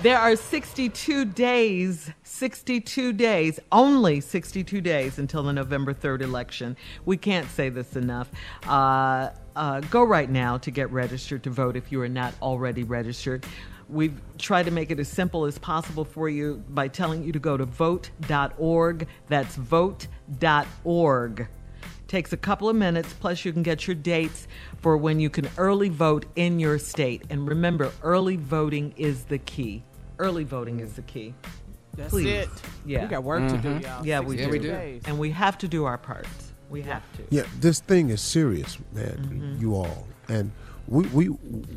There are 62 days, 62 days, only 62 days until the November 3rd election. We can't say this enough. Uh, uh, go right now to get registered to vote if you are not already registered. We've tried to make it as simple as possible for you by telling you to go to vote.org. That's vote.org. Takes a couple of minutes, plus, you can get your dates for when you can early vote in your state. And remember, early voting is the key. Early voting is the key. That's Please. it. Yeah. We got work to do, y'all. Yeah, we 62 do. we do. days. And we have to do our parts. We have to. Yeah, this thing is serious, man. Mm-hmm. You all, and we we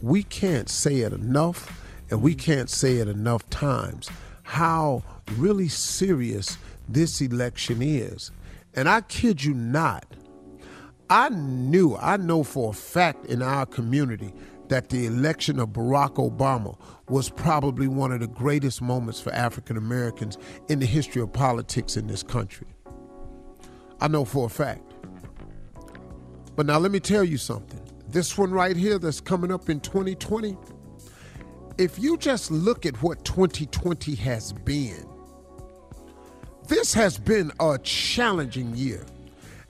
we can't say it enough, and we can't say it enough times how really serious this election is. And I kid you not, I knew, I know for a fact in our community that the election of Barack Obama was probably one of the greatest moments for African Americans in the history of politics in this country. I know for a fact. But now let me tell you something. This one right here that's coming up in 2020, if you just look at what 2020 has been, this has been a challenging year.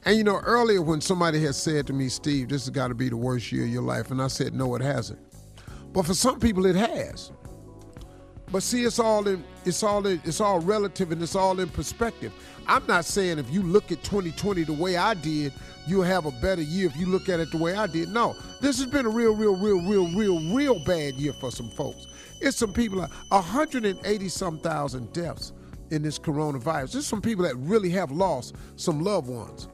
And you know, earlier when somebody had said to me, Steve, this has got to be the worst year of your life, and I said, no, it hasn't. But for some people, it has. But see, it's all in it's all in, it's all relative and it's all in perspective. I'm not saying if you look at 2020 the way I did, you'll have a better year if you look at it the way I did. No, this has been a real, real, real, real, real, real bad year for some folks. It's some people, 180 some thousand deaths in this coronavirus. There's some people that really have lost some loved ones.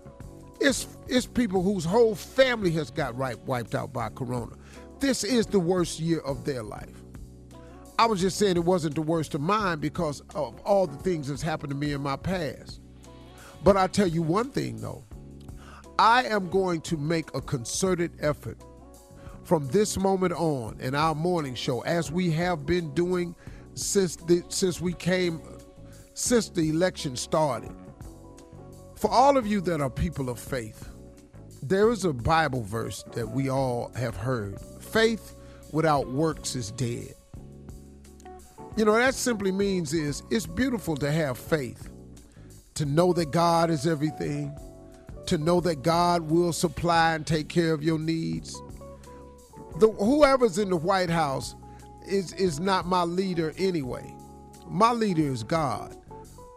It's it's people whose whole family has got right, wiped out by corona. This is the worst year of their life. I was just saying it wasn't the worst of mine because of all the things that's happened to me in my past. But I tell you one thing though, I am going to make a concerted effort from this moment on in our morning show, as we have been doing since the, since we came, since the election started. For all of you that are people of faith, there is a Bible verse that we all have heard. Faith without works is dead. You know, that simply means is it's beautiful to have faith, to know that God is everything, to know that God will supply and take care of your needs. The whoever's in the White House is is not my leader anyway. My leader is God.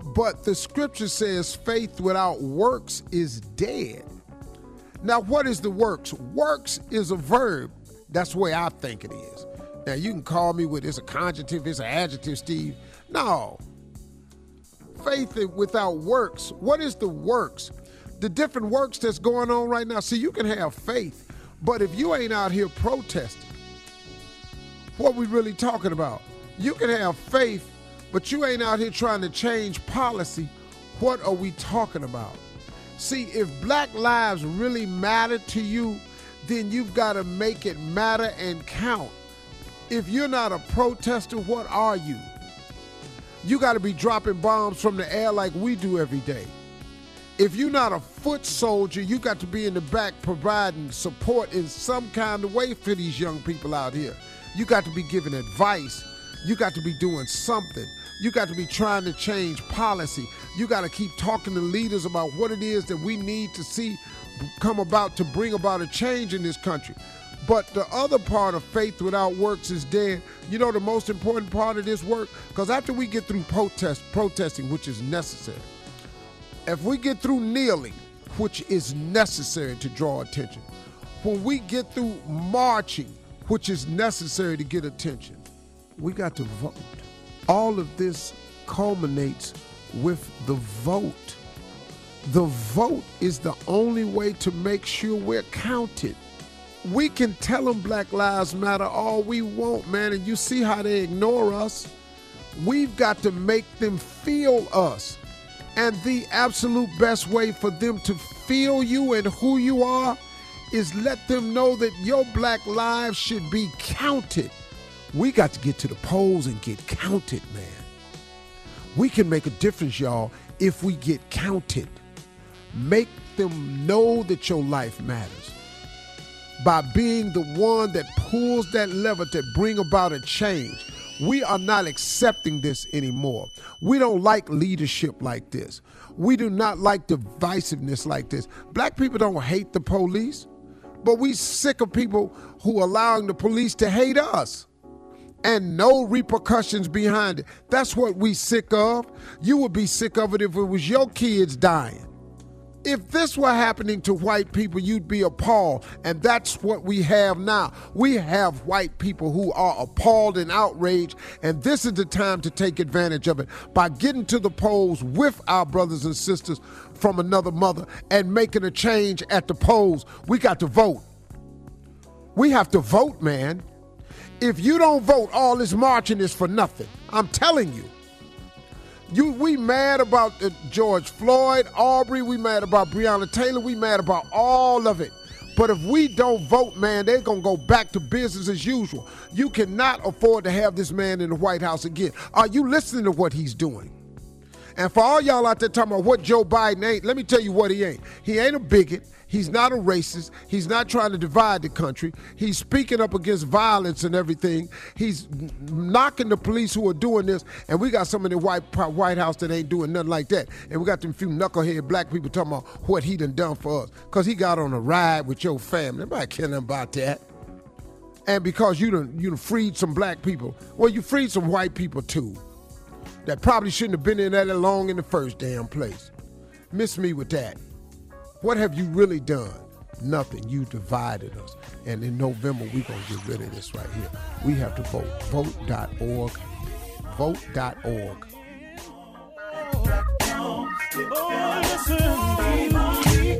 But the scripture says faith without works is dead. Now, what is the works? Works is a verb. That's the way I think it is. Now, you can call me with it's a conjunctive, it's an adjective, Steve. No. Faith without works. What is the works? The different works that's going on right now. See, you can have faith, but if you ain't out here protesting, what we really talking about? You can have faith, but you ain't out here trying to change policy. What are we talking about? See, if black lives really matter to you, then you've got to make it matter and count. If you're not a protester, what are you? You got to be dropping bombs from the air like we do every day. If you're not a foot soldier, you got to be in the back providing support in some kind of way for these young people out here. You got to be giving advice. You got to be doing something. You got to be trying to change policy. You got to keep talking to leaders about what it is that we need to see come about to bring about a change in this country. But the other part of faith without works is dead. You know the most important part of this work? Because after we get through protest, protesting, which is necessary, if we get through kneeling, which is necessary to draw attention, when we get through marching, which is necessary to get attention, we got to vote. All of this culminates with the vote. The vote is the only way to make sure we're counted. We can tell them Black Lives Matter all we want, man, and you see how they ignore us. We've got to make them feel us. And the absolute best way for them to feel you and who you are is let them know that your black lives should be counted. We got to get to the polls and get counted, man. We can make a difference, y'all, if we get counted. Make them know that your life matters by being the one that pulls that lever to bring about a change. We are not accepting this anymore. We don't like leadership like this. We do not like divisiveness like this. Black people don't hate the police, but we sick of people who are allowing the police to hate us and no repercussions behind it. That's what we sick of. You would be sick of it if it was your kids dying. If this were happening to white people, you'd be appalled. And that's what we have now. We have white people who are appalled and outraged. And this is the time to take advantage of it by getting to the polls with our brothers and sisters from another mother and making a change at the polls. We got to vote. We have to vote, man. If you don't vote, all this marching is for nothing. I'm telling you. You, we mad about George Floyd, Arbery. We mad about Breonna Taylor. We mad about all of it. But if we don't vote, man, they're gonna go back to business as usual. You cannot afford to have this man in the White House again. Are you listening to what he's doing? And for all y'all out there talking about what Joe Biden ain't, let me tell you what he ain't. He ain't a bigot. He's not a racist. He's not trying to divide the country. He's speaking up against violence and everything. He's knocking the police who are doing this. And we got some in the White, White House that ain't doing nothing like that. And we got them few knucklehead black people talking about what he done done for us. Because he got on a ride with your family. Nobody caring about that. And because you done, you done freed some black people, well, you freed some white people too that probably shouldn't have been in there that long in the first damn place. Miss me with that. What have you really done? Nothing. You divided us. And in November, we're going to get rid of this right here. We have to vote. Vote.org. Vote.org.